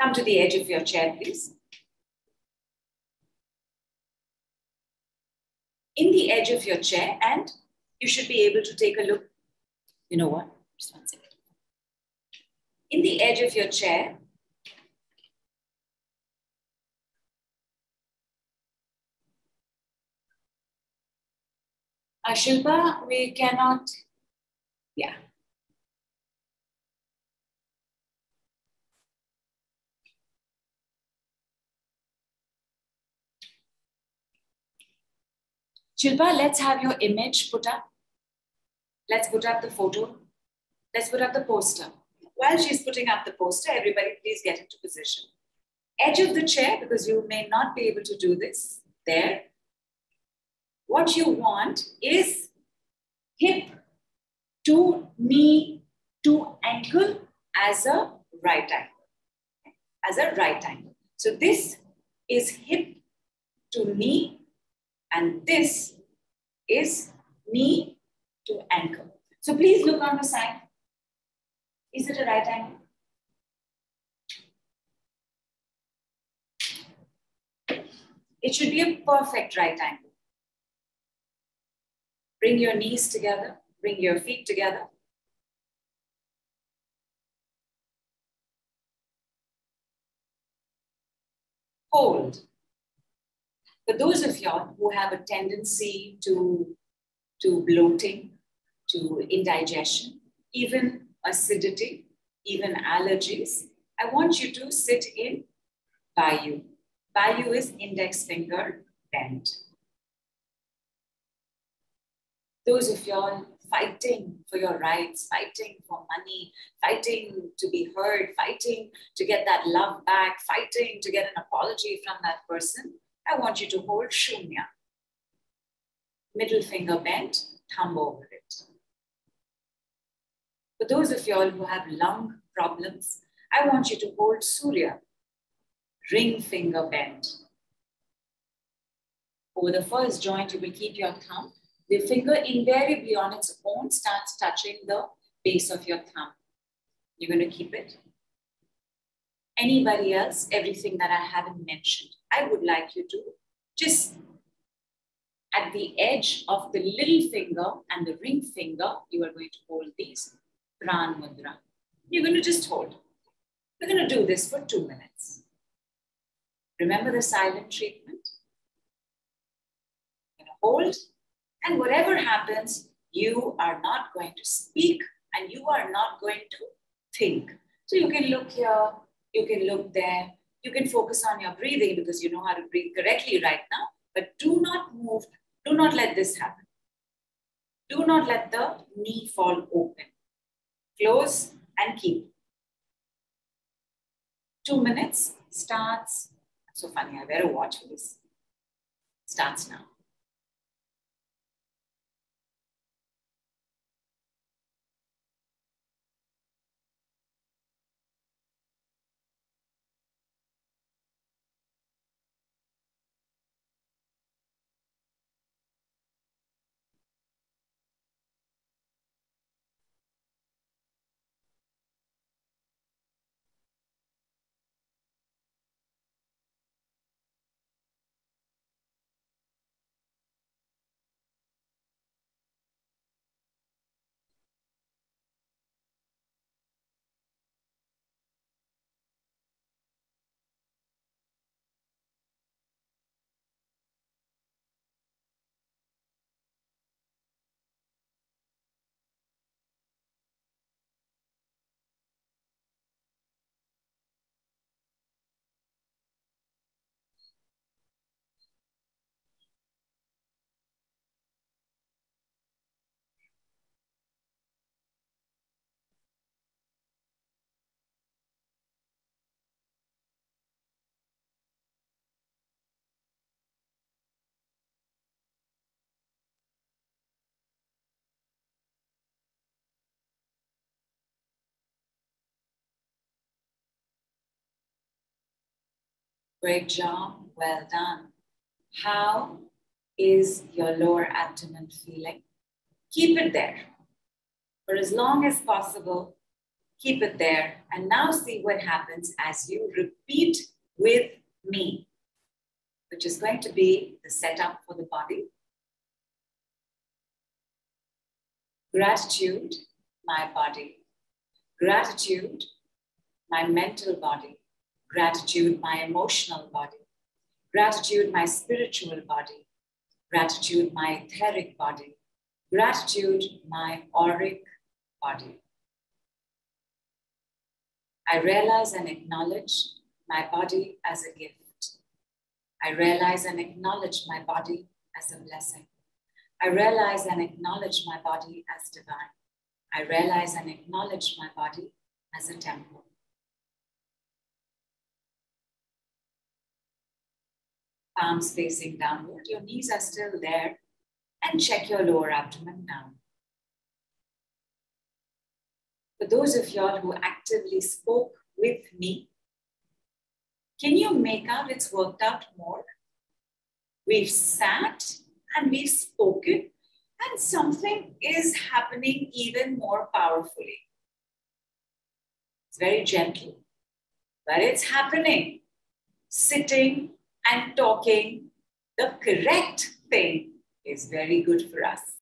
Come to the edge of your chair, please. In the edge of your chair, and you should be able to take a look. You know what? Just one second. In the edge of your chair, Uh, Shilpa, we cannot, yeah. Shilpa, let's have your image put up. Let's put up the photo. Let's put up the poster. While she's putting up the poster, everybody please get into position. Edge of the chair, because you may not be able to do this, there. What you want is hip to knee to ankle as a right angle, as a right angle. So this is hip to knee and this is knee to ankle. So please look on the side. Is it a right angle? It should be a perfect right angle. Bring your knees together, bring your feet together. Hold. For those of y'all who have a tendency to, to bloating, to indigestion, even acidity, even allergies, I want you to sit in Vayu. Vayu is index finger bent. Those of y'all fighting for your rights, fighting for money, fighting to be heard, fighting to get that love back, fighting to get an apology from that person, I want you to hold shunya. Middle finger bent, thumb over it. For those of y'all who have lung problems, I want you to hold surya, ring finger bent. Over the first joint, you will keep your thumb. The finger invariably on its own starts touching the base of your thumb. You're going to keep it. Anybody else, everything that I haven't mentioned. I would like you to just at the edge of the little finger and the ring finger, you are going to hold these Pran Mudra. You're going to just hold. We're going to do this for two minutes. Remember the silent treatment? You're going to hold, and whatever happens, you are not going to speak and you are not going to think. So you can look here, you can look there, you can focus on your breathing because you know how to breathe correctly right now, but do not move. Do not let this happen. Do not let the knee fall open. Close and keep. Two minutes starts. So funny, I wear a watch for this. Starts now. Great job. Well done. How is your lower abdomen feeling? Keep it there for as long as possible. Keep it there. And now see what happens as you repeat with me, which is going to be the setup for the body. Gratitude, my body. Gratitude, my mental body. Gratitude, my emotional body. Gratitude, my spiritual body. Gratitude, my etheric body. Gratitude, my auric body. I realize and acknowledge my body as a gift. I realize and acknowledge my body as a blessing. I realize and acknowledge my body as divine. I realize and acknowledge my body as a temple. Palms facing downward, your knees are still there, and check your lower abdomen now. For those of y'all who actively spoke with me, can you make out it's worked out more? We've sat and we've spoken, and something is happening even more powerfully. It's very gentle, but it's happening. Sitting and talking the correct thing is very good for us.